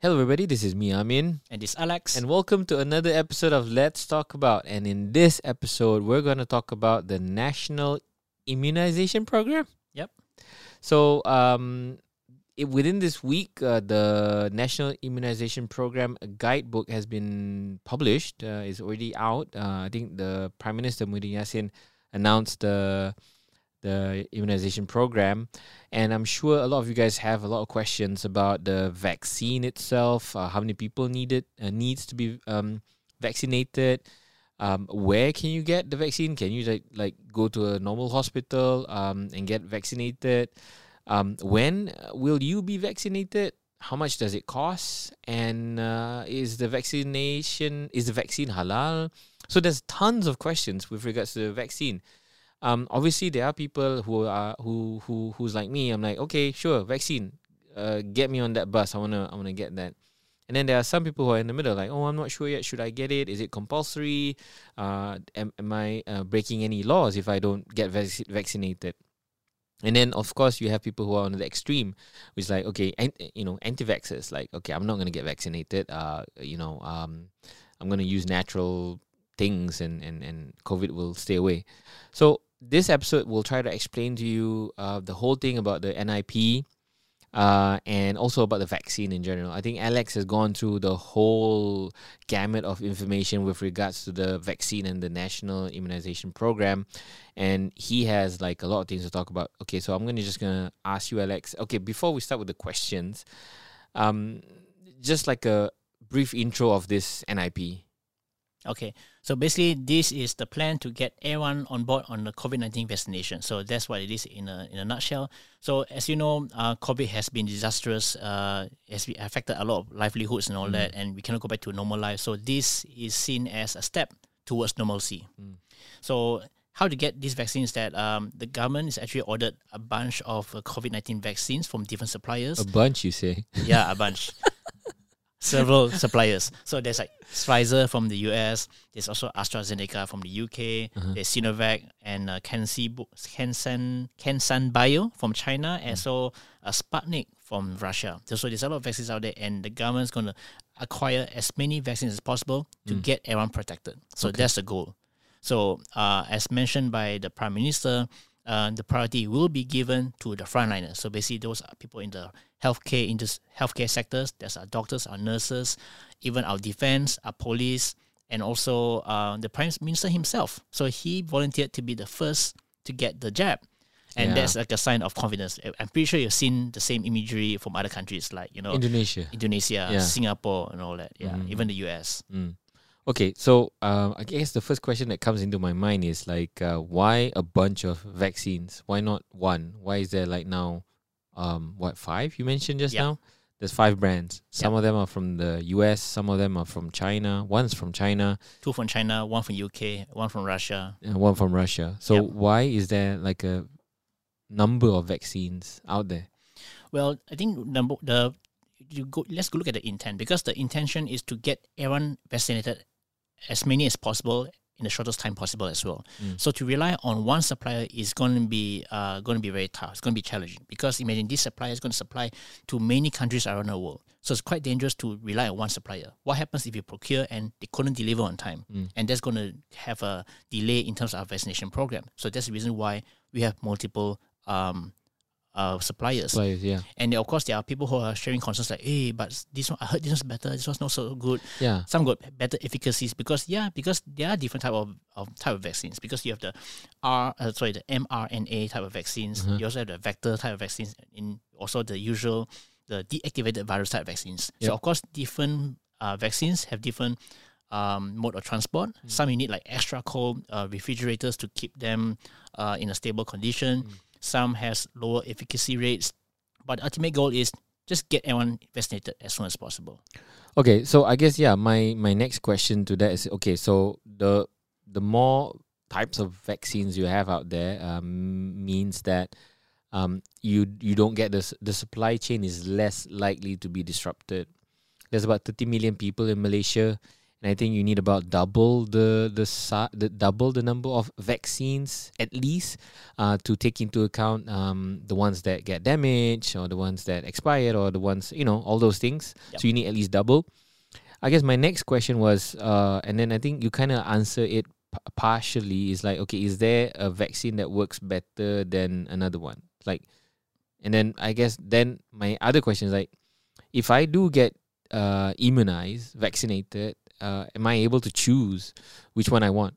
Hello, everybody. This is me, Amin, And this is Alex. and welcome to another episode of Let's Talk About. And in this episode, we're going to talk about the National Immunization Program. Yep. So, um, it, within this week, uh, the National Immunization Program guidebook has been published. Uh, it's already out. Uh, I think the Prime Minister Muhyiddin Yassin announced the the immunization program, and I'm sure a lot of you guys have a lot of questions about the vaccine itself. Uh, how many people need it? Uh, needs to be um, vaccinated. Um, where can you get the vaccine? Can you like like go to a normal hospital um, and get vaccinated? Um, when will you be vaccinated? How much does it cost? And uh, is the vaccination is the vaccine halal? So there's tons of questions with regards to the vaccine. Um, obviously there are people who are who who who's like me. I'm like, okay, sure, vaccine. Uh, get me on that bus. I wanna I wanna get that. And then there are some people who are in the middle, like, oh, I'm not sure yet. Should I get it? Is it compulsory? Uh, am, am I uh, breaking any laws if I don't get vac- vaccinated? And then, of course, you have people who are on the extreme, which is like, okay, and, you know, anti-vaxxers, like, okay, I'm not going to get vaccinated. Uh, you know, um, I'm going to use natural things and, and, and COVID will stay away. So this episode will try to explain to you uh, the whole thing about the NIP, uh, and also about the vaccine in general. I think Alex has gone through the whole gamut of information with regards to the vaccine and the national immunization program, and he has like a lot of things to talk about. Okay, so I'm gonna just gonna ask you, Alex. Okay, before we start with the questions, um, just like a brief intro of this NIP. Okay, so basically, this is the plan to get everyone on board on the COVID 19 vaccination. So that's what it is in a, in a nutshell. So, as you know, uh, COVID has been disastrous, uh, has affected a lot of livelihoods and all Mm. that, and we cannot go back to normal life. So, this is seen as a step towards normalcy. Mm. So, how to get these vaccines that um, the government has actually ordered a bunch of uh, COVID 19 vaccines from different suppliers. A bunch, you say? Yeah, a bunch. Several suppliers. So there's like Pfizer from the US. There's also AstraZeneca from the UK. Uh-huh. There's Sinovac and uh, Kensi, Kensan, Kensan Bio from China, and so uh, Sputnik from Russia. So, so there's a lot of vaccines out there, and the government's going to acquire as many vaccines as possible to get everyone protected. So that's the goal. So, uh, as mentioned by the Prime Minister, uh, the priority will be given to the frontliners. So basically, those are people in the healthcare in this healthcare sectors. There's our doctors, our nurses, even our defense, our police, and also uh, the Prime Minister himself. So he volunteered to be the first to get the jab. And Yeah. that's like a sign of confidence. I'm pretty sure you've seen the same imagery from other countries like, you know, Indonesia. Indonesia, Yeah. Singapore, and all that. Yeah, Mhm. even the US. Mm. Okay, so um, I guess the first question that comes into my mind is like, uh, why a bunch of vaccines? Why not one? Why is there like now, um, what five you mentioned just Yeah. now? There's five brands. Some of them are from the U.S. Some of them are from China. One's from China, Two from China, one from UK, one from Russia. and one from Russia. So Yep. why is there like a number of vaccines out there? Well, I think number the you go let's go look at the intent because the intention is to get everyone vaccinated as many as possible in the shortest time possible as well. Mm. So to rely on one supplier is going to be uh, going to be very tough. It's going to be challenging because imagine this supplier is going to supply to many countries around the world. So it's quite dangerous to rely on one supplier. What happens if you procure and they couldn't deliver on time? Mm. And that's going to have a delay in terms of our vaccination program. So that's the reason why we have multiple um, uh, suppliers. Suppliers, yeah, And of course, there are people who are sharing concerns like, hey, but this one, I heard this one's better, this one's not so good. yeah. Some got better efficacies because, yeah, because there are different type of, of type of vaccines. Because you have the R, uh, sorry, the mRNA type of vaccines. Mhm. You also have the vector type of vaccines, in also the usual, the deactivated virus type vaccines. So of course, different uh, vaccines have different um, mode of transport. Mm. Some you need like extra cold uh, refrigerators to keep them uh, in a stable condition. Mm. Some has lower efficacy rates, but ultimate goal is just get everyone vaccinated as soon as possible. Okay, so I guess yeah, my my next question to that is okay. So the the more types of vaccines you have out there um, means that um, you you don't get the s- the supply chain is less likely to be disrupted. There's about 30 million people in Malaysia, and I think you need about double the the, the double the number of vaccines at least uh, to take into account um, the ones that get damaged or the ones that expired or the ones you know all those things. Yep. So you need at least double. I guess my next question was, uh, and then I think you kind of answer it p- partially. Is like, okay, is there a vaccine that works better than another one? Like, and then I guess then my other question is like, if I do get uh, immunized, vaccinated, uh, am I able to choose which one I want?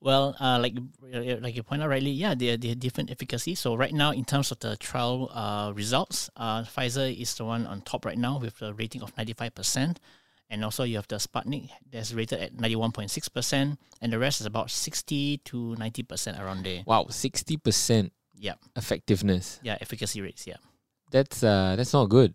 Well, uh, like uh, like you point out rightly, yeah, they are, they are different efficacy. So right now, in terms of the trial uh, results, uh, Pfizer is the one on top right now with a rating of ninety five percent, and also you have the Sputnik that's rated at ninety one point six percent, and the rest is about sixty to ninety percent around there. Wow, sixty percent Yeah, effectiveness. yeah, efficacy rates. Yeah. That's uh, that's not good.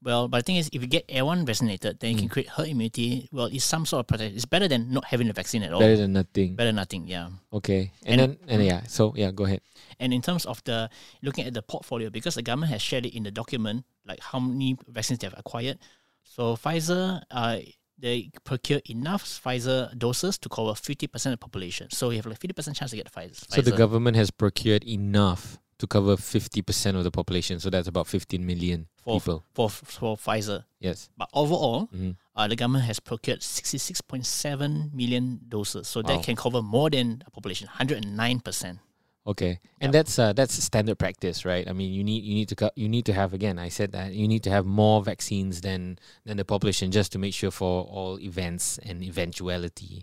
Well, but the thing is, if you get everyone vaccinated, then you can Mm. create herd immunity. Well, it's some sort of protection. It's better than not having the vaccine at all. Better than nothing. better than nothing. Yeah. Okay, and, And- then and yeah, so yeah, go ahead. And in terms of the looking at the portfolio, because the government has shared it in the document, like how many vaccines they have acquired. So Pfizer, uh, they procure enough Pfizer doses to cover fifty percent of the population. So you have like fifty percent chance to get Pfizer. So the government has procured enough to cover fifty percent of the population. So that's about fifteen million For- people. for for Pfizer, Yes. but overall, Mhm. uh, the government has procured sixty six point seven million doses. So Wow. that can cover more than a population, hundred and nine percent. Okay, and Yep. that's uh, that's standard practice, right? I mean, you need you need to co- you need to have again. I said that you need to have more vaccines than than the population just to make sure for all events and eventuality.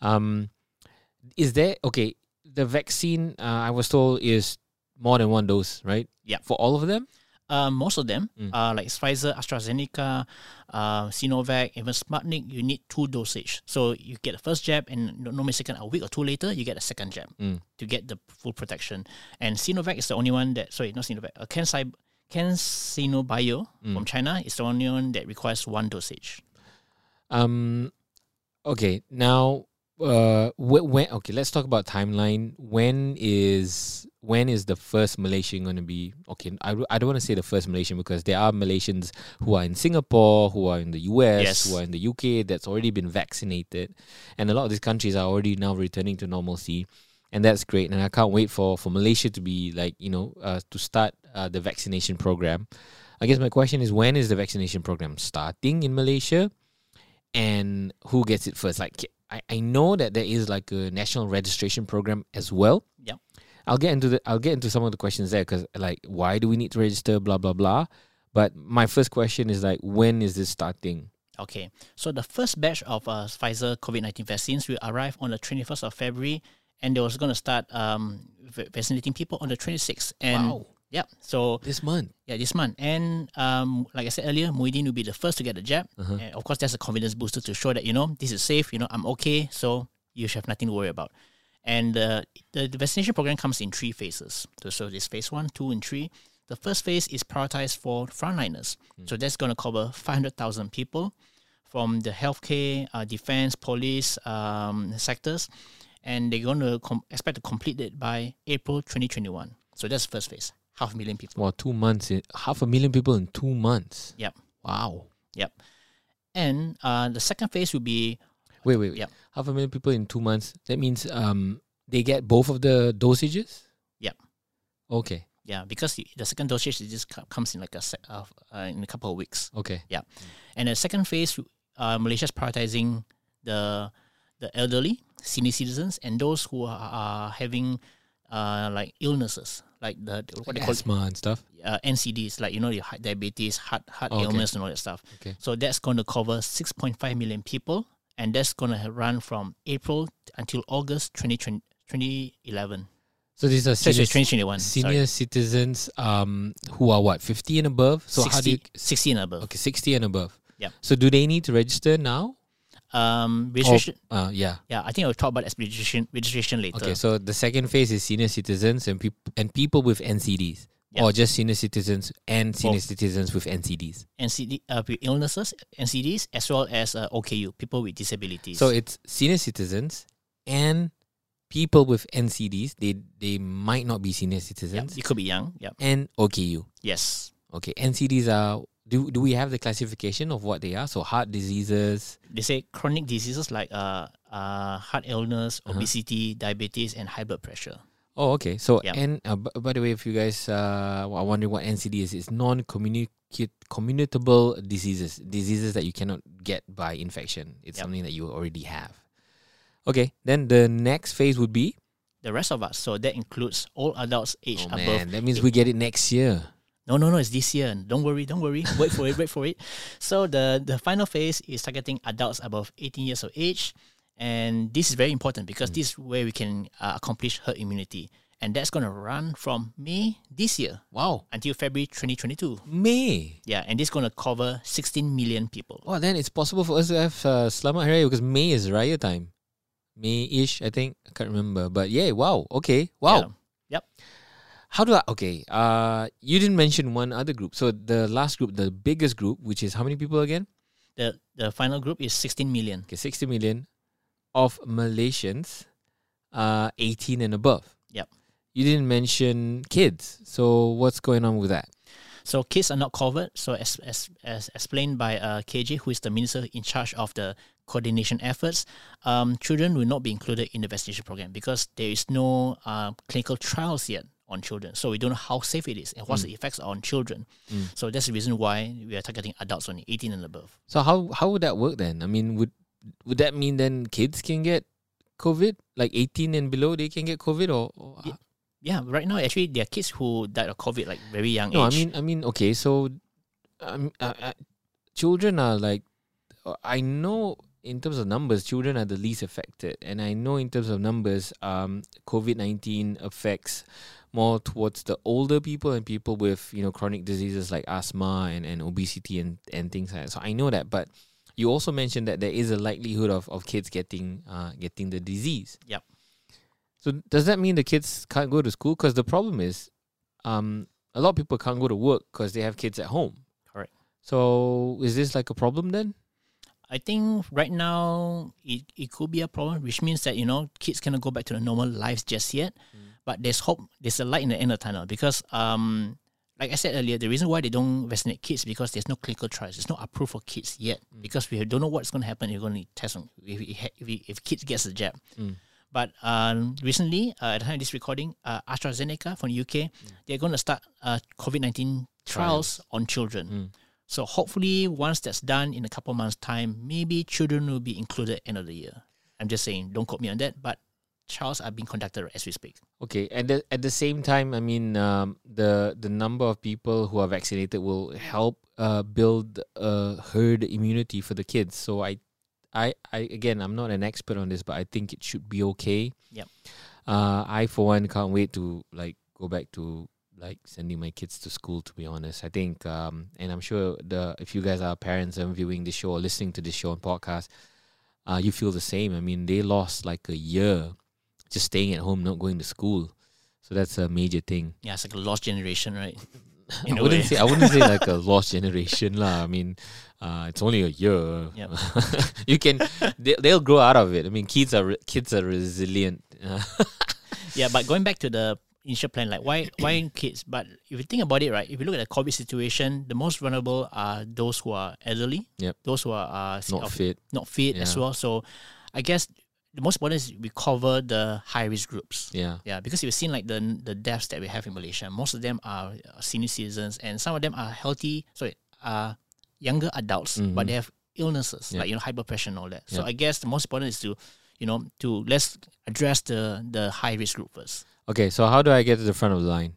Um, is there okay? The vaccine uh, I was told is more than one dose, right? Yeah. For all of them. Uh, most of them, Mm. uh, like Pfizer, AstraZeneca, uh, Sinovac, even Sputnik, you need two dosage. So you get the first jab, and no- normally second a week or two later, you get a second jab Mm. to get the full protection. And Sinovac is the only one that sorry, not Sinovac, uh, CanSino Bio Mm. from China is the only one that requires one dosage. Um, okay. Now, uh, wh- when okay, let's talk about timeline. When is when is the first Malaysian going to be okay? I, I don't want to say the first Malaysian because there are Malaysians who are in Singapore, who are in the US, Yes. who are in the UK that's already been vaccinated, and a lot of these countries are already now returning to normalcy. And that's great, and I can't wait for, for Malaysia to be like you know uh, to start uh, the vaccination program. I guess my question is when is the vaccination program starting in Malaysia? and who gets it first. Like I, I know that there is like a national registration program as well. Yeah. I'll get into the I'll get into some of the questions there because like why do we need to register? Blah blah blah. But my first question is like when is this starting? Okay, so the first batch of uh, Pfizer COVID nineteen vaccines will arrive on the twenty first of February, and they was going to start um, vaccinating people on the twenty sixth. And Wow. Yeah, so This month. Yeah, this month. And um, like I said earlier, Muhyiddin will be the first to get the jab. Uh-huh. And of course, that's a confidence booster to show that, you know, this is safe, you know, I'm okay, so you should have nothing to worry about. And uh, the, the vaccination program comes in three phases. So, so there's phase one, two, and three. The first phase is prioritized for frontliners. So that's going to cover 500,000 people from the healthcare, uh, defense, police um, sectors. And they're going to com- expect to complete it by April 2021. So that's the first phase, half a million people. Well, two months. In, half a million people in two months. Yep. Wow. Yep. And uh, the second phase will be Wait, wait, wait. Yep. Half a million people in two months. That means um they get both of the dosages. Yep. Okay. yeah because the, the second dosage it just comes in like a sec, uh, uh, in a couple of weeks. Okay. Yeah, and the second phase, uh, Malaysia is prioritizing the the elderly, senior citizens, and those who are, are having uh, like illnesses, like the what they call asthma and stuff. uh, NCDs, like you know, your heart diabetes, heart heart Oh, okay. and all that stuff. Okay. So that's going to cover 6.5 million people, and that's going to run from April until August 2020, 2011. So these are Sorry, senior, sorry, 2021. senior citizens um who are what 50 and above. So sorry. how do you 60, 60 and above. Okay, 60 and above. Yep. So do they need to register now? Um, Or- registration. uh, yeah. Yeah, I think I'll talk about registration registration later. Okay, so the second phase is senior citizens and people and people with NCDs, Yep. or just senior citizens and senior Both. citizens with NCDs. NCD uh, with illnesses, NCDs, as well as uh, OKU, people with disabilities. So it's senior citizens and people with NCDs. They they might not be senior citizens it could be young. Yeah. and OKU. Yes. Okay, NCDs are do do we have the classification of what they are? So heart diseases. They say chronic diseases like uh, uh, heart illness, Uh-huh. obesity, diabetes, and high blood pressure. Oh, okay. So Yeah. and uh, b- by the way, if you guys uh, are wondering what NCD is, it's non-communicate communicable diseases, diseases that you cannot get by infection. It's Yep. something that you already have. Okay, then the next phase would be. The rest of us, so that includes all adults aged Oh above man, that means we get it next year. No, no, no, it's this year. Don't worry, don't worry. Wait for it, wait for it. So the the final phase is targeting adults above 18 years of age. And this is very important because this is where we can uh, accomplish herd immunity. And that's going to run from May this year Wow, until February 2022. May. Yeah, and this is going to cover 16 million people. Oh, then it's possible for us to have uh, Selamat Hari Raya because May is Raya time. May-ish, I think. I can't remember. But yeah, wow. Okay. Wow. Yeah. Yep. How do I okay. Uh you didn't mention one other group. So the last group, the biggest group, which is how many people again? The the final group is 16 million. Okay, 16 million of Malaysians uh 18 and above. Yep. You didn't mention kids. So what's going on with that? So kids are not covered. So as as, as explained by uh, KJ, who is the minister in charge of the coordination efforts, um, children will not be included in the vaccination program because there is no uh, clinical trials yet on children. So we don't know how safe it is and what's the effects on children. Mm. So that's the reason why we are targeting adults only, 18 and above. So how how would that work then? I mean, would would that mean then kids can get COVID? Like 18 and below they can get COVID or, or Yeah. Yeah, right now actually there are kids who died of COVID like very young No, I mean, I mean, okay, so, um, uh, uh, children are like, uh, I know in terms of numbers, children are the least affected, and I know in terms of numbers, um, COVID nineteen affects more towards the older people and people with you know chronic diseases like asthma and, and obesity and and things like that. So I know that, but you also mentioned that there is a likelihood of, of kids getting uh, getting the disease. Yep. So does that mean the kids can't go to school? Because the problem is, um, a lot of people can't go to work because they have kids at home. Correct. So is this like a problem then? I think right now it, it could be a problem, which means that, you know, kids cannot go back to the normal lives just yet. But there's hope, there's a light in the end of the tunnel because, um, like I said earlier, the reason why they don't vaccinate kids because there's no clinical trials. It's not approved for kids yet because we don't know what's going to happen. You're going to test on if, if, if, if kids gets the jab. Mm. But um, recently, uh, at the time of this recording, uh, AstraZeneca from the UK, they're going to start uh, COVID 19 trials on children. So hopefully, once that's done in a couple months' time, maybe children will be included end of the year. I'm just saying, don't quote me on that, but trials are being conducted as we speak. Okay, and the, at the same time, I mean, um, the the number of people who are vaccinated will help uh, build a herd immunity for the kids. So I, I, I again, I'm not an expert on this, but I think it should be okay. Yep. Uh, I for one can't wait to like go back to like sending my kids to school. To be honest, I think, um, and I'm sure the if you guys are parents and viewing this show or listening to this show and podcast, uh, you feel the same. I mean, they lost like a year just staying at home, not going to school. So that's a major thing. Yeah, it's like a lost generation, right? I wouldn't say I wouldn't say like a lost generation lah. I mean, uh, it's only a year. Yep. you can they, they'll grow out of it. I mean, kids are re- kids are resilient. Yeah, but going back to the initial plan, like why why kids? But if you think about it, right, if you look at the COVID situation, the most vulnerable are those who are elderly, Yep. those who are uh, not of- fit. not fit as well. So, I guess the most important is we cover the high risk groups. Yeah. Yeah, because you've seen like the the deaths that we have in Malaysia, most of them are uh, senior citizens, and some of them are healthy. Sorry, are younger adults, but Mhm. they have illnesses Yeah. like you know pressure and all that. So I guess the most important is to, you know, to let's address the the high risk group first. Okay, so how do I get to the front of the line?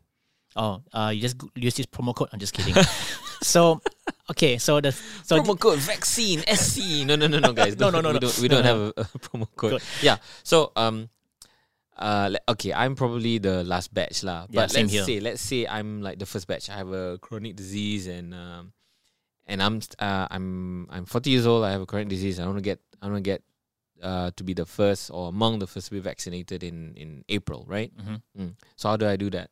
Oh, uh, you just use this promo code. I'm just kidding. so, okay, so the so promo code vaccine SC. No, no, no, no, guys. No, no, no, We no. don't, we No, don't no. have a, a promo code. Good. Yeah. So um, uh, le- okay, I'm probably the last batch lah. Yeah, But same let's here. say, let's say I'm like the first batch. I have a chronic disease and um, and I'm st- uh, I'm I'm 40 years old. I have a chronic disease. I want to get I want to get uh to be the first or among the first to be vaccinated in in April, right? Mhm. Mm. So how do I do that?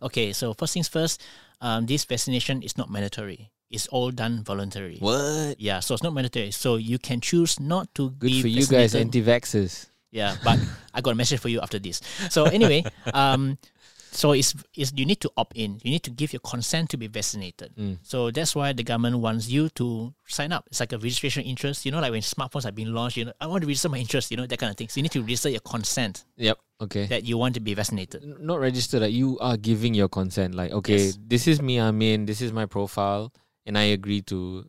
okay, so first things first, um, this vaccination is not mandatory. It's all done voluntarily. What? Yeah, so it's not mandatory. So you can choose not to Good for you guys, anti-vaxxers. Yeah, but I got a message for you after this. So anyway, um, so it's, it's you need to opt in. You need to give your consent to be vaccinated. Mm. So that's why the government wants you to sign up. It's like a registration interest. You know, like when smartphones are being launched, you know, I want to register my interest, you know, that kind of thing. So you need to register your consent Yep. Okay. that you want to be vaccinated. Not register Like you are giving your consent. Like okay, Yes. this is me. I'm in. This is my profile, and I agree to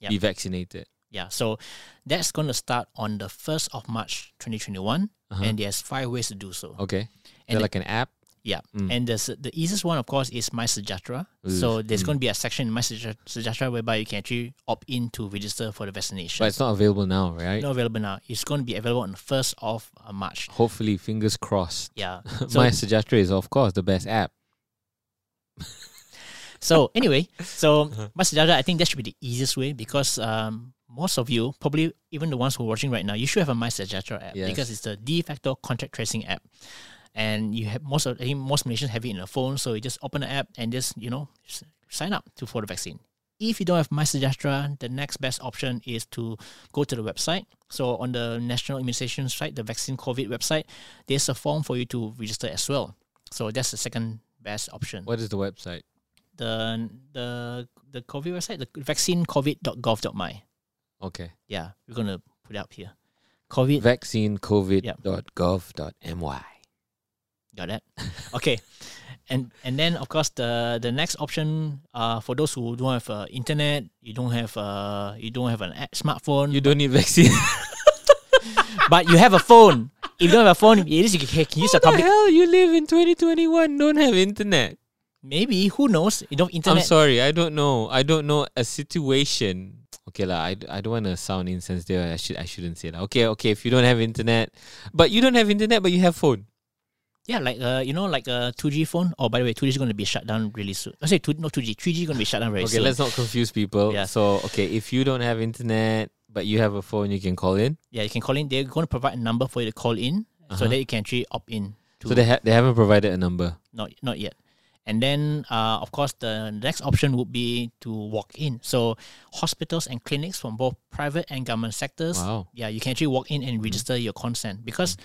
Yep. be vaccinated. Yeah. So that's going to start on the 1st of March 2021. Uh-huh. And there's five ways to do so. Okay. And the- like an app. Yeah. Mm. And the, the easiest one, of course, is My Sejahtera. So there's Mm. going to be a section in My Sejahtera whereby you can actually opt in to register for the vaccination. But it's not available now, right? not available now. It's going to be available on the 1st of uh, March. Hopefully, fingers crossed. Yeah. So, My Sejahtera is of course the best app. so anyway, so My Sejahtera, I think that should be the easiest way because um, most of you, probably even the ones who are watching right now, you should have a My Sejahtera app Yes. because it's the de facto contact tracing app. And you have most of I think most Malaysians have it in a phone, so you just open the app and just you know sign up to for the vaccine. If you don't have My Sejahtera, the next best option is to go to the website. So on the National Immunization site, the Vaccine COVID website, there's a form for you to register as well. So that's the second best option. What is the website? The the the COVID website, the vaccinecovid.gov.my. Okay. Yeah, we're gonna put it up here. COVID Vaccinecovid.gov.my. Got that? Okay. And and then of course the the next option uh for those who don't have uh, internet, you don't have uh you don't have an app, smartphone, You don't need vaccine. but you have a phone. If you don't have a phone, at least you can, can use a What the public. hell? You live in 2021. Don't have internet. Maybe who knows? You don't have I'm sorry. I don't know. I don't know a situation. Okay lah. I, I don't want to sound insensitive. I should I shouldn't say that. Okay okay. If you don't have internet, but you don't have internet, but you have phone. Yeah, like uh you know like a two G phone. Oh, by the way, two G is going to be shut down really soon. I say two no two G, three G is going to be shut down very Okay, soon. Okay, let's not confuse people. Yeah. So okay, if you don't have internet but you have a phone, you can call in. Yeah, you can call in. They're going to provide a number for you to call in, so Uh-huh. that you can actually opt in. To So they ha- they haven't provided a number. not not yet. And then, uh, of course, the next option would be to walk in. So, hospitals and clinics from both private and government sectors, Wow. yeah, you can actually walk in and register your consent because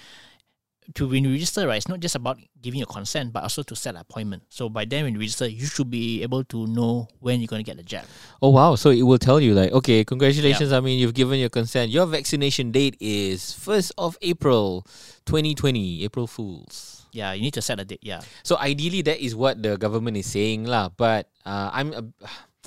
to when you register, right, it's not just about giving your consent, but also to set an appointment. So by then, when you register, you should be able to know when you're going to get the jab. Oh wow! So it will tell you like, okay, congratulations. I mean, you've given your consent. Your vaccination date is first of April, 2020. April Fools. Yeah, you need to set a date. Yeah, So ideally, that is what the government is saying, lah. But uh, I'm a,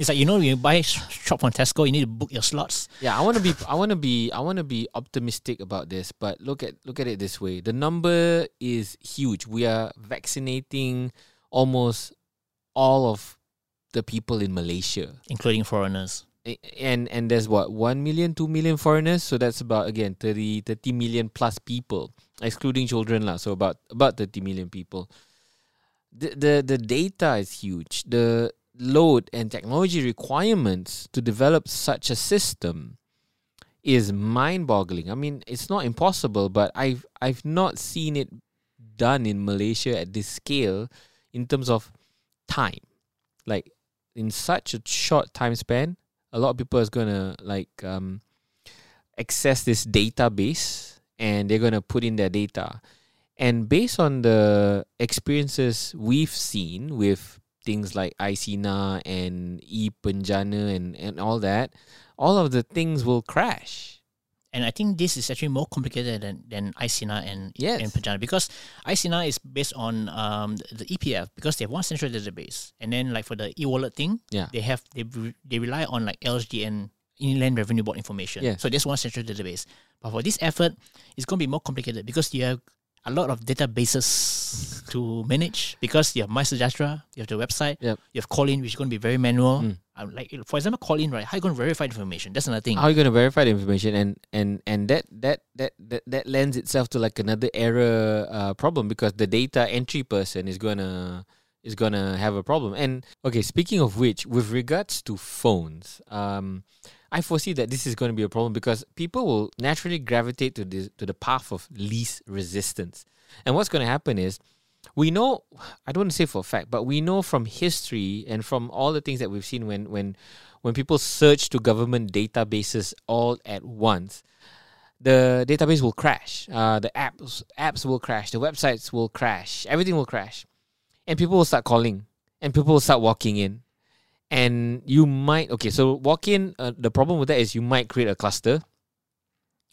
it's like you know, when you buy sh- shop from Tesco, you need to book your slots. yeah. I want to be. I want to be. I want to be optimistic about this. But look at look at it this way. The number is huge. We are vaccinating almost all of the people in Malaysia. including foreigners. And and there's what 1 million 2 million foreigners so that's about again 30 30 million plus people excluding children lah so about about 30 million people the the the data is huge the load and technology requirements to develop such a system is mind boggling i mean it's not impossible but i've i've not seen it done in malaysia at this scale in terms of time like in such a short time span a lot of people is gonna like um, access this database and they're gonna put in their data. And based on the experiences we've seen with things like i-Sinar and e Penjana and, and all that, all of the things will crash. And I think this is actually more complicated than, than i-Sinar and, Yes. and Penjana because i-Sinar is based on um, the, EPF because they have one central database. And then like for the e-wallet thing, Yeah. they have they, they rely on like LSD and Inland Revenue Board information. Yes. So there's one central database. But for this effort, it's going to be more complicated because you have a lot of databases to manage because you have MySejahtera, you have the website, Yep. you have call in, which is going to be very manual. Mm. Um, like for example, call in, right? How are you going to verify the information? That's another thing. How are you going to verify the information? And and and that that that that, that lends itself to like another error uh, problem because the data entry person is gonna is gonna have a problem. And okay, speaking of which, with regards to phones, um, I foresee that this is going to be a problem because people will naturally gravitate to this to the path of least resistance. And what's going to happen is we know I don't want to say for a fact, but we know from history and from all the things that we've seen when when when people search to government databases all at once, the database will crash. Uh, the apps apps will crash. The websites will crash. Everything will crash. and people will start calling, and people will start walking in, and you might okay. So walk in. Uh, the problem with that is you might create a cluster.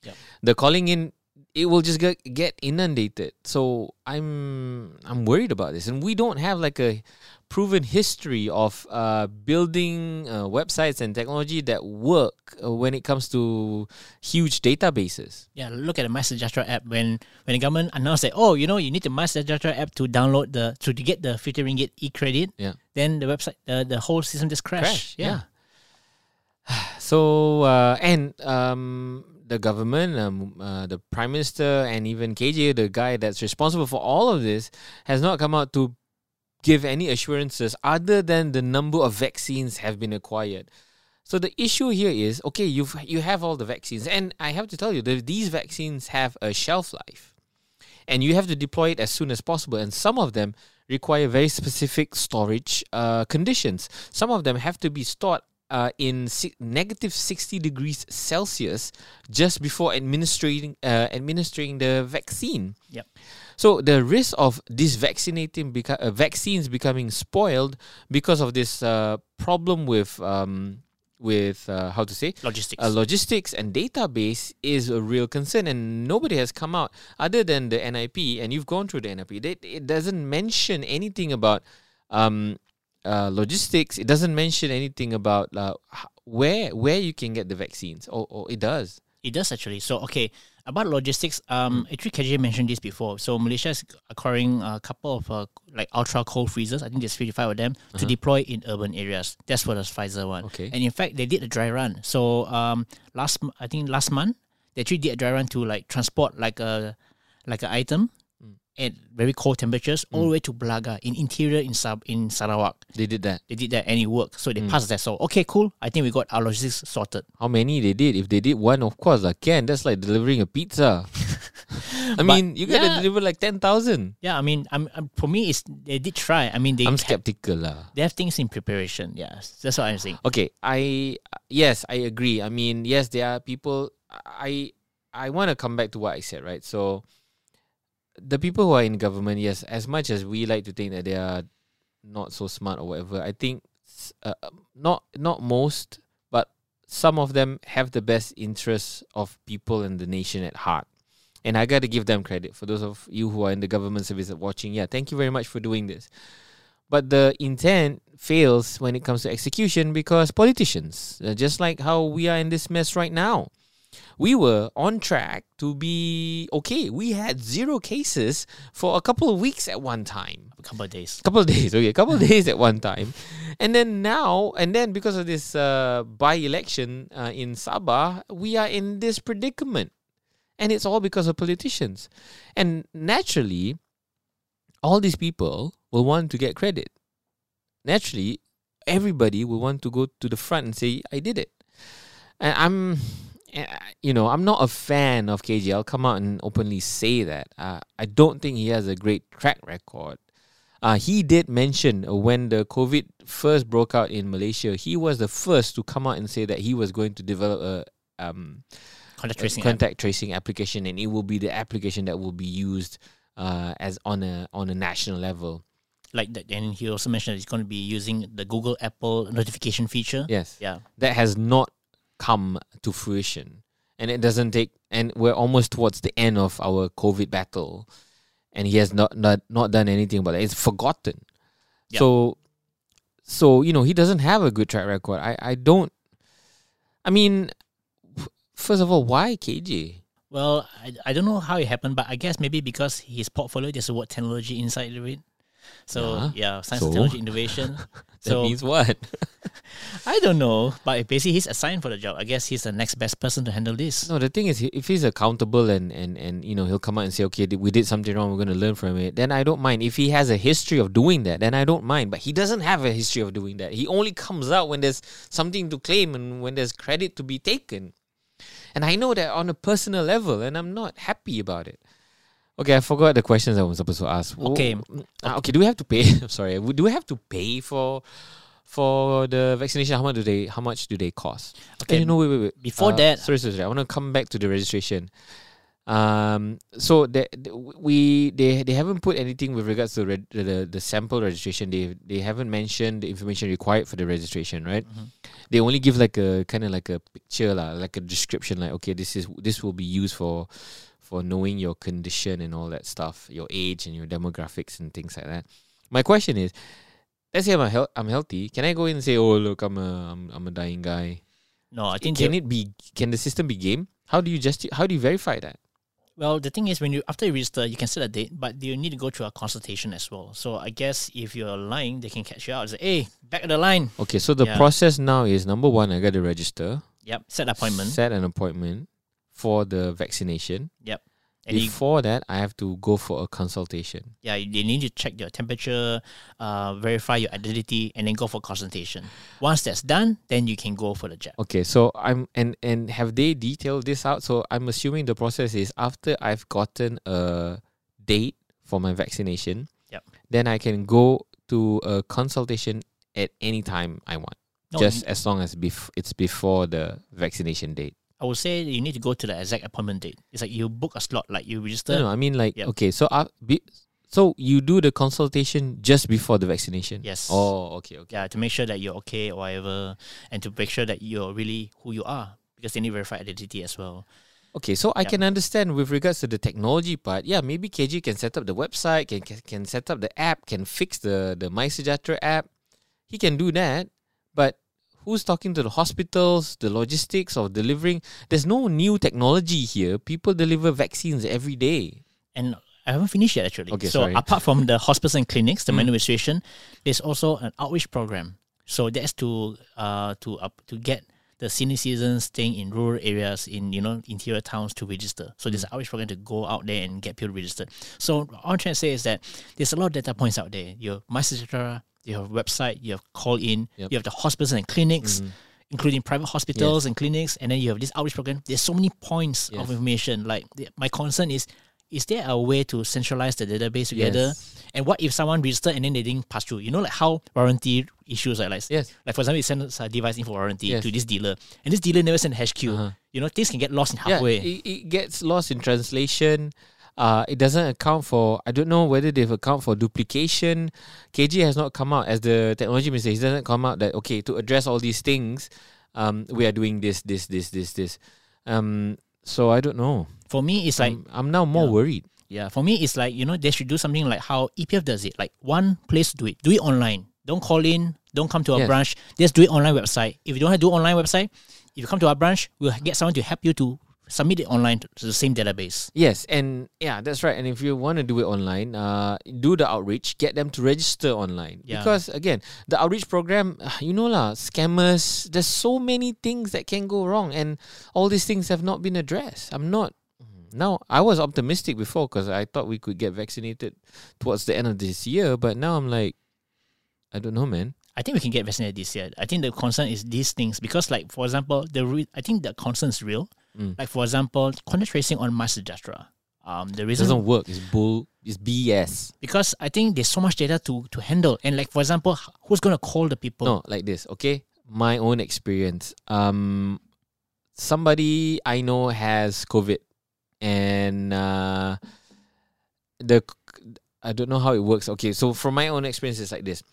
Yep. The calling in it will just get get inundated. So I'm I'm worried about this, and we don't have like a proven history of uh, building uh, websites and technology that work uh, when it comes to huge databases. Yeah, look at the MySejahtera app when when the government announced that oh you know you need the MySejahtera app to download the to, to get the 50 ringgit e credit. Yeah. Then the website the, the whole system just crashed. Crash, yeah. So uh, and um, the government, um, uh, the prime minister, and even KJ, the guy that's responsible for all of this, has not come out to give any assurances other than the number of vaccines have been acquired. So the issue here is okay, you've you have all the vaccines, and I have to tell you that these vaccines have a shelf life, and you have to deploy it as soon as possible. And some of them require very specific storage uh, conditions. Some of them have to be stored uh, in si- negative 60 degrees Celsius just before administering uh, administering the vaccine. Yep. So the risk of these vaccinating beca- uh, vaccines becoming spoiled because of this uh, problem with um, with uh, how to say Logistics. uh, logistics and database is a real concern, and nobody has come out other than the NIP. And you've gone through the NIP. They, it doesn't mention anything about um, uh, logistics. It doesn't mention anything about uh, where where you can get the vaccines. Or, or it does. It does actually. So okay, about logistics, um, actually KJ mentioned this before. So Malaysia is acquiring a couple of uh, like ultra cold freezers. I think there's 55 of them to deploy in urban areas. That's for the Pfizer one. Okay. And in fact, they did a dry run. So um, last I think last month they actually did a dry run to like transport like a like an item at very cold temperatures all mm. the way to Belaga in interior in Sab in Sarawak. They did that. They did that and it worked. So they mm. passed that. So okay, cool. I think we got our logistics sorted. How many they did? If they did one, of course, I can. That's like delivering a pizza. I mean, you gotta yeah. deliver like ten thousand. Yeah, I mean, I'm, I'm for me, it's they did try. I mean, they I'm ha- skeptical lah. they have things in preparation. Yes, that's what I'm saying. Okay, I yes, I agree. I mean, yes, there are people. I I want to come back to what I said, right? So, the people who are in government, yes, as much as we like to think that they are not so smart or whatever, I think uh, not not most, but some of them have the best interests of people and the nation at heart. And I got to give them credit for those of you who are in the government service watching. Yeah, thank you very much for doing this. But the intent fails when it comes to execution because politicians, uh, just like how we are in this mess right now, we were on track to be okay. We had zero cases for a couple of weeks at one time. A couple of days. A couple of days, okay, A couple of days at one time, and then now, and then because of this uh, by-election uh, in Sabah, we are in this predicament, and it's all because of politicians, and naturally, all these people will want to get credit. Naturally, everybody will want to go to the front and say, "I did it," and I'm. Uh, You know, I'm not a fan of KJ. I'll come out and openly say that. Uh, I don't think he has a great track record. Uh, he did mention when the COVID first broke out in Malaysia, he was the first to come out and say that he was going to develop a um, Contact tracing. app. contact tracing application, and it will be the application that will be used uh, as on a on a national level. Like that, and he also mentioned that he's going to be using the Google Apple notification feature. Yes, Yeah. that has not come to fruition, and it doesn't take. And we're almost towards the end of our COVID battle, and he has not not, not done anything about it. It's forgotten. Yep. So, so you know he doesn't have a good track record. I I don't. I mean, first of all, why KJ? Well, I, I don't know how it happened, but I guess maybe because his portfolio there's the word technology inside of it. So yeah, science and So? technology innovation. That so means what? I don't know, but basically he's assigned for the job. I guess he's the next best person to handle this. No, the thing is, if he's accountable and and and you know he'll come out and say, okay, we did something wrong, we're going to learn from it. Then I don't mind. If he has a history of doing that, then I don't mind. But he doesn't have a history of doing that. He only comes out when there's something to claim and when there's credit to be taken. And I know that on a personal level, and I'm not happy about it. Okay, I forgot the questions I was supposed to ask. Okay. Ah, okay. Do we have to pay? I'm sorry. Do we have to pay for for the vaccination? How much do they? How much do they cost? Okay, Okay, no, wait, wait, wait. before Uh, that- sorry, sorry, sorry. I want to come back to the registration. Um, so they, we they they haven't put anything with regards to reg- the the sample registration. They they haven't mentioned the information required for the registration, right? Mhm. They only give like a kind of like a picture, lah, like a description, like okay, this is this will be used for for knowing your condition and all that stuff, your age and your demographics and things like that. My question is, let's say I'm a hel- I'm healthy. Can I go in and say, oh look, I'm a I'm, I'm a dying guy? No, I think can it be? Can the system be game? How do you just how do you verify that? Well, the thing is, when you after you register, you can set a date, but you need to go through a consultation as well. So I guess if you're lying, they can catch you out. and Say, hey, back of the line. Okay, so the Yeah. process now is number one, I got to register, Yep, set appointment. set an appointment for the vaccination. Yep, and you, Before that, I have to go for a consultation. yeah, they need to check your temperature, uh, verify your identity, and then go for consultation. Once that's done, then you can go for the jab. Okay, so I'm and and have they detailed this out? So I'm assuming the process is after I've gotten a date for my vaccination. Yep. Then I can go to a consultation at any time I want, No, just as long as bef- it's before the vaccination date. I would say you need to go to the exact appointment date. It's like you book a slot, like you register. No, no, I mean like Yep. okay, so uh, be, so you do the consultation just before the vaccination. Yes. Oh, okay, okay. Yeah, to make sure that you're okay or whatever, and to make sure that you're really who you are, because they need verify identity as well. Okay, so I Yep. can understand with regards to the technology part. Yeah, maybe KJ can set up the website, can can, can set up the app, can fix the the MySejahtera app. He can do that, but who's talking to the hospitals, the logistics of delivering? There's no new technology here. People deliver vaccines every day. And I haven't finished yet actually. Okay, so sorry. apart from the hospitals and clinics, the Mm. manual registration, there's also an outreach program. So that's to uh to up to get the senior citizens staying in rural areas in you know interior towns to register. So Mm. there's an outreach program to go out there and get people registered. So all I'm trying to say is that there's a lot of data points out there. Your MySejahtera, you have website, you have call in, Yep. you have the hospitals and clinics. Mhm. Including private hospitals and clinics, and then you have this outreach program. There's so many points of information. Like my concern is, is there a way to centralize the database together? Yes. And what if someone registered and then they didn't pass through? You know, like how warranty issues are like, Yes. like for example, you send a device in for warranty Yes. to this dealer, and this dealer never sent HQ. Uh-huh. You know, things can get lost in Yeah, halfway. it, it gets lost in translation. Uh, it doesn't account for. I don't know whether they've account for duplication. KJ has not come out as the technology minister. He doesn't come out that okay to address all these things. Um, we are doing this, this, this, this, this. Um, so I don't know. For me, it's like I'm, I'm now more Yeah. worried. Yeah, for me, it's like, you know, they should do something like how EPF does it. Like one place to do it. Do it online. Don't call in. Don't come to our Yes. branch. Just do it online website. If you don't have to do online website, if you come to our branch, we'll get someone to help you to submit it online to the same database. Yes, and yeah, that's right. And if you want to do it online, uh, do the outreach. Get them to register online Yeah. because again, the outreach program, you know lah, scammers. There's so many things that can go wrong, and all these things have not been addressed. I'm not. Now I was optimistic before because I thought we could get vaccinated towards the end of this year, but now I'm like, I don't know, man. I think we can get vaccinated this year. I think the concern is these things because, like, for example, the re- I think the concern is real. Mm. Like, for example, contact tracing on MySejahtera. Um, the It reason doesn't work. It's bull. It's BS. because I think there's so much data to to handle, and like, for example, who's gonna call the people? No, like this, okay? My own experience. Um somebody I know has COVID and uh the I don't know how it works. Okay, so from my own experience it's like this.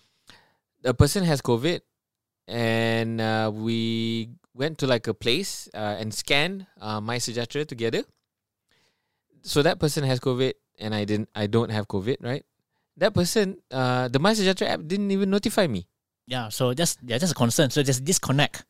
A person has COVID and uh, we went to like a place uh, and scanned uh, my Sejahtera together. So that person has COVID and I didn't I don't have COVID, right? That person, uh, the My Sejahtera app didn't even notify me. Yeah, so just yeah, that's a concern. So just disconnect,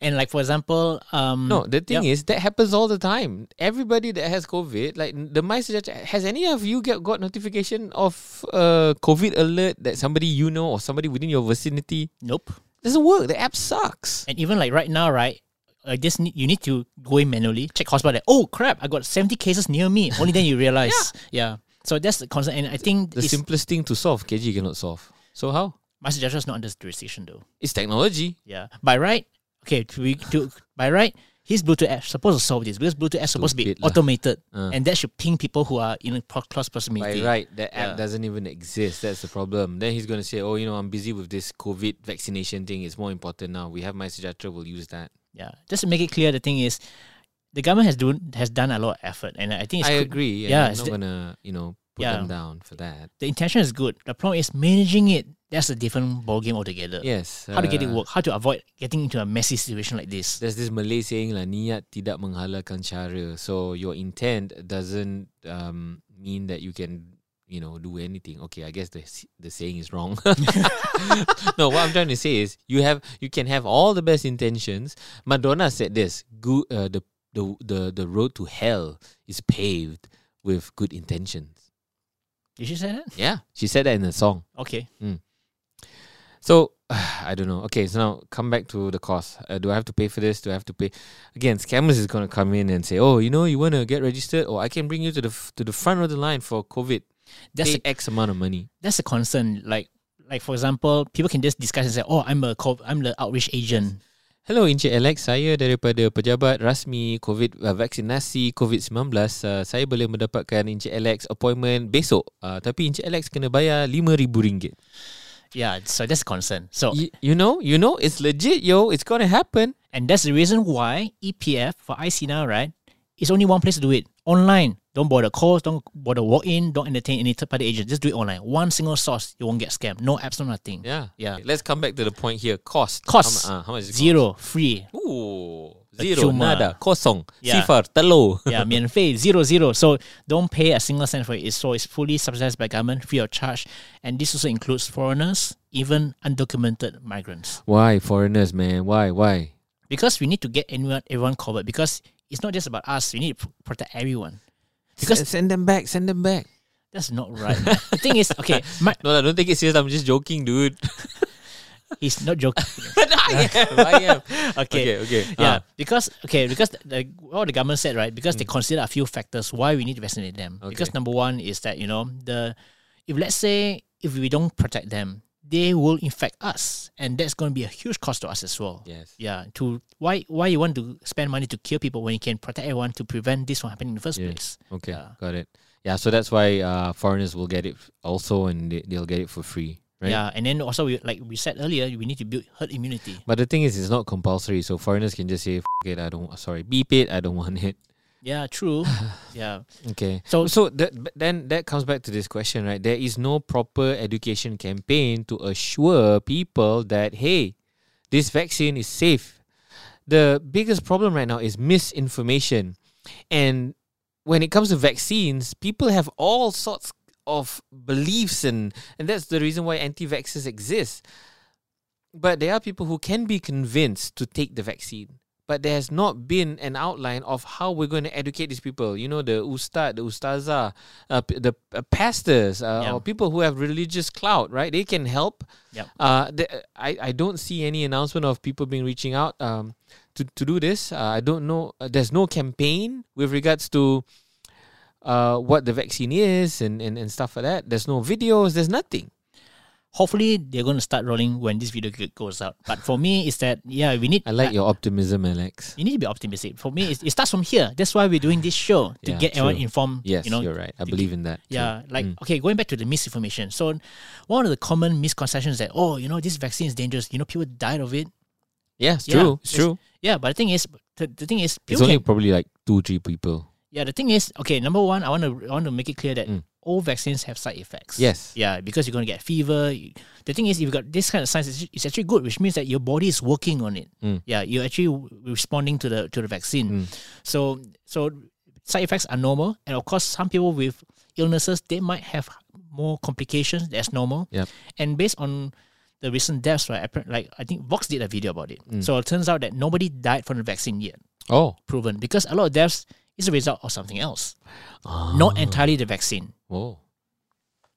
and like for example, um, No, the thing Yep. is that happens all the time. Everybody that has COVID, like the my Sejahtera, has any of you get got notification of uh COVID alert that somebody you know or somebody within your vicinity nope. doesn't work? The app sucks. And even like right now, right? I just need, you need to go in manually, check hospital. Like, oh crap! I got seventy cases near me. Only then you realize. yeah. yeah. So that's the concern, and I think The simplest thing to solve, KJ cannot solve. So how? my suggestion is not under jurisdiction though. It's technology. Yeah. By right, okay. To, be- to by right, his Bluetooth app supposed to solve this because Bluetooth app supposed to be lah. automated, Uh. and that should ping people who are in close By right, that app Yeah. doesn't even exist. That's the problem. Then he's gonna say, "Oh, you know, I'm busy with this COVID vaccination thing. It's more important now. We have my Sejahtera. We'll use that." Yeah. Just to make it clear, the thing is, the government has done has done a lot of effort, and I think it's I good. agree. yeah, Yeah, I'm not gonna you know put Yeah. them down for that. The intention is good. The problem is managing it. That's a different ballgame altogether. Yes. How to get it uh, work? How to avoid getting into a messy situation like this? There's this Malay saying lah, niat tidak menghalalkan cara. So your intent doesn't um, mean that you can, you know, do anything. Okay, I guess the the saying is wrong. no, what I'm trying to say is you have you can have all the best intentions. Madonna said this: good, uh, the the the the road to hell is paved with good intentions. Did she say that? Yeah, she said that in the song. Okay. So I don't know. Okay, so now come back to the cost. Uh, do I have to pay for this? Do I have to pay? Again, scammers is gonna come in and say, "Oh, you know, you want to get registered, or I can bring you to the f- to the front of the line for COVID. That's pay X amount of money." that's a concern. Like like for example, people can just discuss and say, "Oh, I'm a co- I'm the outreach agent." Hello, Encik Alex. Saya daripada pejabat rasmi COVID uh, vaksinasi COVID-19. Uh, saya boleh mendapatkan Encik Alex appointment besok. Uh, tapi Encik Alex kena bayar RM5,000. Yeah, so that's a concern. So Y- you know, you know, it's legit, yo. It's gonna happen. and that's the reason why EPF for IC now, right? It's only one place to do it online. Don't bother call, don't bother walk in, don't entertain any third party agent. Just do it online. One single source, you won't get scammed. No apps, no nothing. Yeah, Yeah. Let's come back to the point here. Cost. Cost. How, mu- uh, how much is it? cost? Zero, free. Ooh, zero, Percuma. nada, kosong, Yeah. sifar, telur. Yeah, 免费, zero, zero. So don't pay a single cent for it. So it's fully subsidized by government, free of charge. And this also includes foreigners, even undocumented migrants. Why foreigners, man? Why? Why? Because we need to get anyone, everyone covered. Because it's not just about us. We need to protect everyone. Because S- send them back. Send them back. that's not right. man. the thing is, okay, my, No, lah, don't take it serious. I'm just joking, dude. he's not joking. I am. I am. okay. Okay. Okay. Yeah, Ah, because okay, because the, the, what the government said, right? Because they consider a few factors why we need to vaccinate them. Because number one is that you know the if let's say if we don't protect them, they will infect us, and that's going to be a huge cost to us as well. yes. Yeah. To why why you want to spend money to kill people when you can protect everyone to prevent this from happening in the first Yeah. place? Okay. Yeah. Got it. Yeah. So that's why uh, foreigners will get it also, and they, they'll get it for free, right? Yeah, and then also we, like we said earlier, we need to build herd immunity. But the thing is, it's not compulsory, so foreigners can just say, F- it, I don't. Sorry, beep it. I don't want it. Yeah, true. yeah. Okay. So So that then that comes back to this question, right? There is no proper education campaign to assure people that hey, this vaccine is safe. The biggest problem right now is misinformation. And when it comes to vaccines, people have all sorts of beliefs and and that's the reason why anti-vaxxers exist. But there are people who can be convinced to take the vaccine but there has not been an outline of how we're going to educate these people. You know, the ustad, the ustazah, uh, the uh, pastors, uh, Yeah. or people who have religious clout, right? They can help. Yep. Uh, the, I, I don't see any announcement of people being reaching out um, to, to do this. Uh, I don't know. Uh, there's no campaign with regards to uh, what the vaccine is and, and, and stuff like that. There's no videos. There's nothing. hopefully they're going to start rolling when this video goes out. But for me, is that yeah, we need. I like your optimism, Alex. You need to be optimistic. For me, it's, it starts from here. That's why we're doing this show to Yeah, get everyone true. informed. Yes, you know. you're right. I believe in that. too. Yeah, like Mm. okay, going back to the misinformation. So, one of the common misconceptions that oh, you know, this vaccine is dangerous. You know, people died of it. Yeah, it's Yeah, true. It's it's- true. Yeah, but the thing is, the, the thing is, It's only can, probably like two, three people. Yeah, the thing is, okay. Number one, I want to I want to make it clear that Mm. all vaccines have side effects. Yes. Yeah, because you're going to get fever. The thing is, if you've got this kind of signs, it's, actually good, which means that your body is working on it. Mm. Yeah, you're actually responding to the to the vaccine. Mm. So so side effects are normal, and of course, some people with illnesses they might have more complications. That's normal. Yep. And based on the recent deaths, right? Like I think Vox did a video about it. Mm. So it turns out that nobody died from the vaccine yet, Oh. proven because a lot of deaths is a result of something else, not entirely the vaccine. Oh.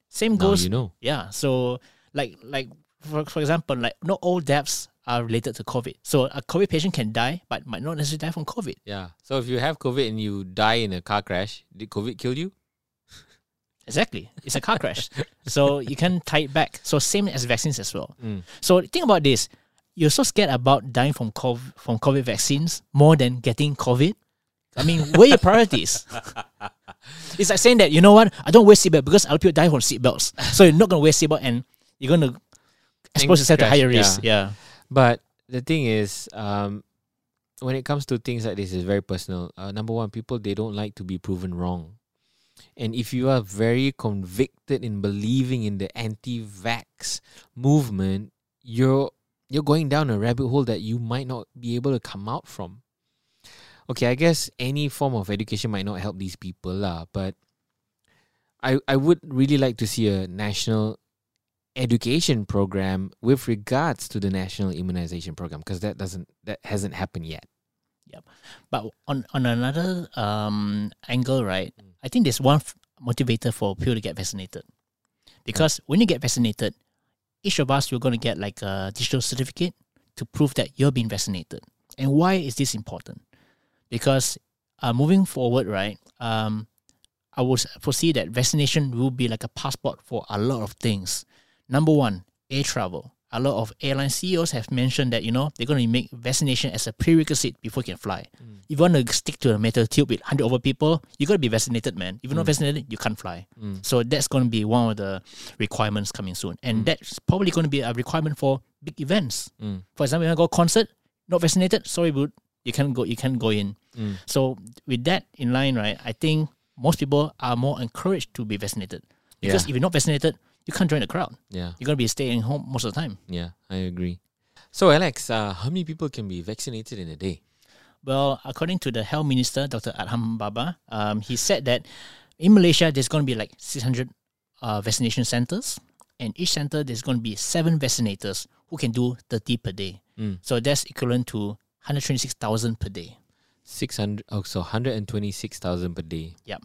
Same Now goes you know. yeah. So like like for, for example, like not all deaths are related to COVID. So a COVID patient can die, but might not necessarily die from COVID. Yeah. So if you have COVID and you die in a car crash, did COVID kill you? Exactly. It's a car crash. So you can tie it back. So same as vaccines as well. Mm. So think about this. You're so scared about dying from COVID, from COVID vaccines more than getting COVID. I mean, where your priorities? it's like saying that, you know what, I don't wear seatbelt because other people die from seatbelts. So you're not going to wear seatbelt and you're going to expose yourself to crash, higher risk. Yeah. But the thing is, um, when it comes to things like this, it's very personal. Uh, number one, people they don't like to be proven wrong, and if you are very convicted in believing in the anti-vax movement, you're you're going down a rabbit hole that you might not be able to come out from. Okay, I guess any form of education might not help these people lah, but I I would really like to see a national education program with regards to the national immunization program because that doesn't that hasn't happened yet. Yep. But on on another um, angle, right? I think there's one f- motivator for people to get vaccinated, because when you get vaccinated, each of us you're going to get like a digital certificate to prove that you're being vaccinated. And why is this important? Because uh, moving forward, right? Um, I would foresee that vaccination will be like a passport for a lot of things. Number one, air travel. A lot of airline CEOs have mentioned that you know they're going to make vaccination as a prerequisite before you can fly. If you want to stick to a metal tube with hundred over people, you got to be vaccinated, man. If you're not vaccinated, you can't fly. Mm. So that's going to be one of the requirements coming soon, and that's probably going to be a requirement for big events. Mm. For example, you want to go concert, not vaccinated, sorry, but you can't go. You can't go in. Mm. So with that in line, right, I think most people are more encouraged to be vaccinated because Yeah. if you're not vaccinated, you can't join the crowd. Yeah, You're gonna be staying home most of the time. yeah, I agree. So Alex, uh, how many people can be vaccinated in a day? Well, according to the health minister, Dr. Adham Baba, um, he said that in Malaysia there's going to be like 600 uh, vaccination centers, and each center there's going to be seven vaccinators who can do 30 per day. Mm. So that's equivalent to 126,000 per day. Six hundred. Oh, so hundred and twenty-six thousand per day. Yep.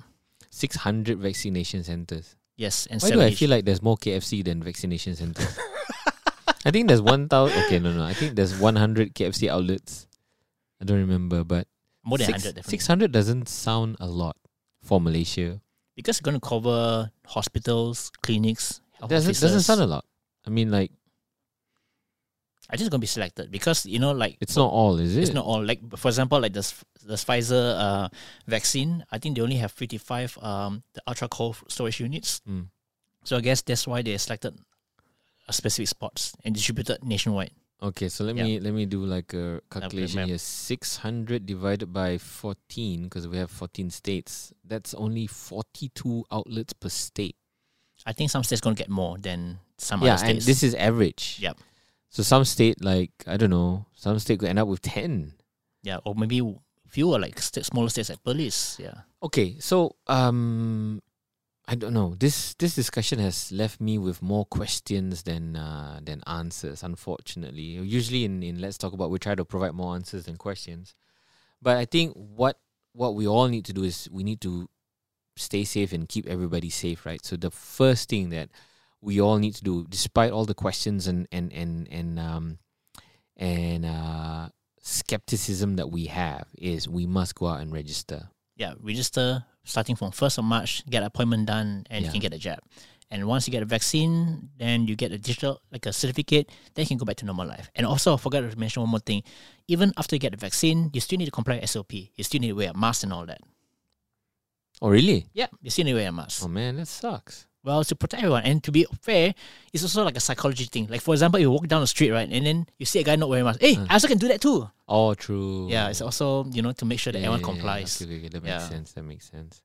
Six hundred vaccination centers. Yes, and Why do I feel like there's more KFC than vaccination centers? I think there's one thousand. Okay, no, no. I think there's one hundred KFC outlets. I don't remember, but more than 100 definitely. Six hundred doesn't sound a lot for Malaysia. because it's going to cover hospitals, clinics, health Doesn't doesn't sound a lot. I mean, like It's going to be selected because you know, like it's not all, is it? It's not all like for example, like the the Pfizer uh, vaccine. I think they only have fifty five um the ultra cold storage units. Mm. So I guess that's why they selected a specific spots and distributed nationwide. Okay, so let Yeah. me let me do like a calculation here. Six hundred divided by fourteen, because we have fourteen states. That's only forty-two outlets per state. I think some states going to get more than some yeah, other and this is average. Yep. So some state like I don't know, some state could end up with ten. yeah, or maybe fewer like sta smaller states like Perlis. Yeah, Okay, so um, I don't know. This this discussion has left me with more questions than uh, than answers. Unfortunately, usually in in let's talk about we try to provide more answers than questions, but I think what what we all need to do is we need to stay safe and keep everybody safe, right? So the first thing that we all need to do, despite all the questions and and and and um and uh skepticism that we have, is we must go out and register. yeah. Register starting from first of March. Get appointment done, and you can get a jab. And once you get a vaccine, then you get a digital like a certificate. Then you can go back to normal life. And also, I forgot to mention one more thing. Even after you get the vaccine, you still need to comply with SOP. You still need to wear a mask and all that. Oh, really? Yeah, you still need to wear a mask. Oh man, that sucks. Well, to protect everyone and to be fair, it's also like a psychology thing. Like for example, you walk down the street, right, and then you see a guy not wearing a mask. Hey, Uh. I also can do that too. Oh, true. Yeah, it's also you know to make sure that Yeah, everyone yeah, complies. Okay, okay, okay, that makes sense. That makes sense.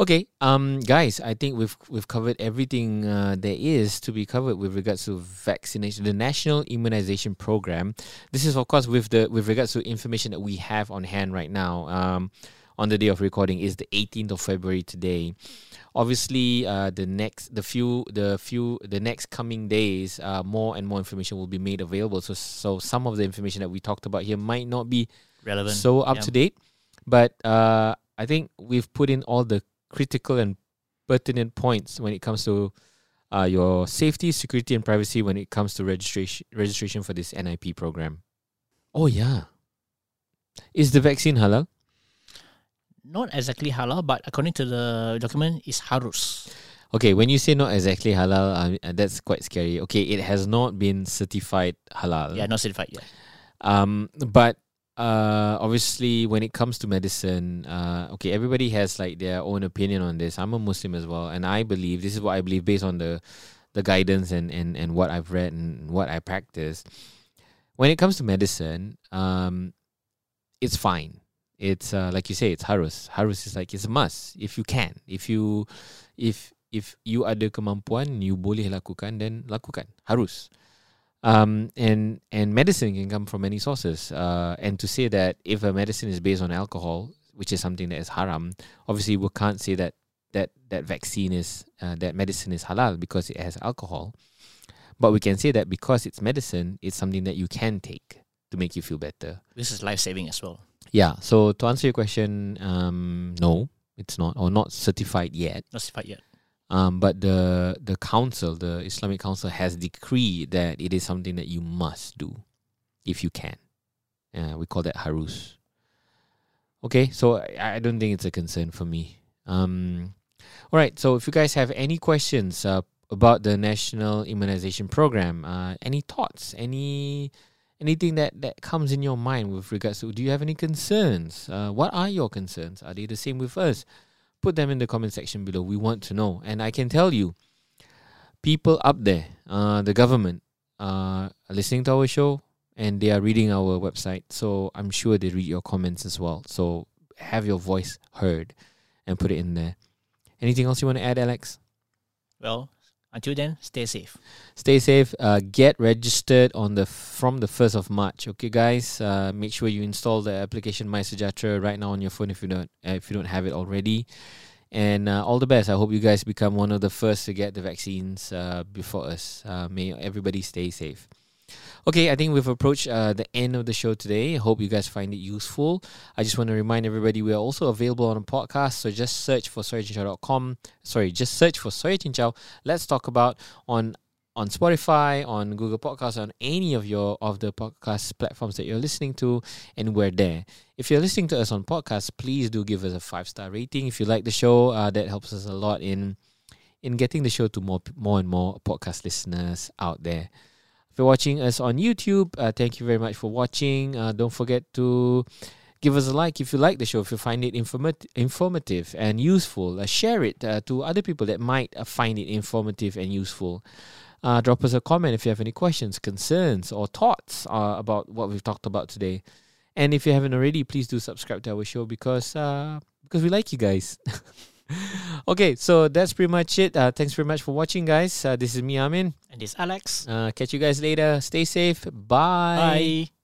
Okay, um, guys, I think we've we've covered everything uh, there is to be covered with regards to vaccination, the National Immunization Program. This is, of course, with the with regards to information that we have on hand right now. Um, on the day of recording is the 18th of February today. Obviously, uh, the next the few the few the next coming days, uh, more and more information will be made available. So so some of the information that we talked about here might not be Relevant. so up yeah. to date. But uh, I think we've put in all the critical and pertinent points when it comes to uh, your safety, security, and privacy when it comes to registration registration for this NIP program. Oh yeah, is the vaccine halal? Not exactly halal, but according to the document, it's harus. Okay, when you say not exactly halal, uh, that's quite scary. Okay, it has not been certified halal. Yeah, not certified yet. Um, but uh, obviously, when it comes to medicine, uh, okay, everybody has like their own opinion on this. I'm a Muslim as well, and I believe this is what I believe based on the the guidance and and and what I've read and what I practice. When it comes to medicine, um, it's fine. It's uh, like you say, it's harus. Harus is like it's a must. If you can, if you, if if you ada kemampuan, you boleh lakukan, then lakukan. Harus. Um, and and medicine can come from many sources. Uh, and to say that if a medicine is based on alcohol, which is something that is haram, obviously we can't say that that that vaccine is uh, that medicine is halal because it has alcohol. But we can say that because it's medicine, it's something that you can take to make you feel better. This is life saving as well. Yeah. So to answer your question, um, no, it's not, or not certified yet. Not certified yet. Um, but the the council, the Islamic Council, has decreed that it is something that you must do, if you can. Yeah, we call that harus. Okay, so I, I don't think it's a concern for me. Um, all right. So if you guys have any questions uh, about the national immunization program, uh, any thoughts, any anything that that comes in your mind with regards to, do you have any concerns? Uh, what are your concerns? Are they the same with us? Put them in the comment section below. We want to know, and I can tell you, people up there, uh, the government, uh, are listening to our show and they are reading our website. So I'm sure they read your comments as well. So have your voice heard and put it in there. Anything else you want to add, Alex? Well, until then, stay safe. Stay safe. Uh, get registered on the from the first of March. Okay, guys. Uh, make sure you install the application My Sejahtera right now on your phone if you don't uh, if you don't have it already. And uh, all the best. I hope you guys become one of the first to get the vaccines uh, before us. Uh, may everybody stay safe. Okay, I think we've approached uh, the end of the show today. Hope you guys find it useful. I just want to remind everybody we are also available on a podcast. So just search for soyacincau.com. Sorry, just search for Soya Cincau. Let's talk about on on Spotify, on Google Podcasts, on any of your of the podcast platforms that you're listening to, and we're there. If you're listening to us on podcasts, please do give us a five star rating. If you like the show, uh, that helps us a lot in in getting the show to more more and more podcast listeners out there. If you're watching us on YouTube, uh, thank you very much for watching. Uh, don't forget to give us a like if you like the show, if you find it informat- informative and useful. Uh, share it uh, to other people that might uh, find it informative and useful. Uh, drop us a comment if you have any questions, concerns, or thoughts about what we've talked about today. And if you haven't already, please do subscribe to our show because because we like you guys. okay, so that's pretty much it. Uh, thanks very much for watching, guys. Uh, this is me, Amin. And this is Alex. Uh, catch you guys later. Stay safe. Bye. Bye.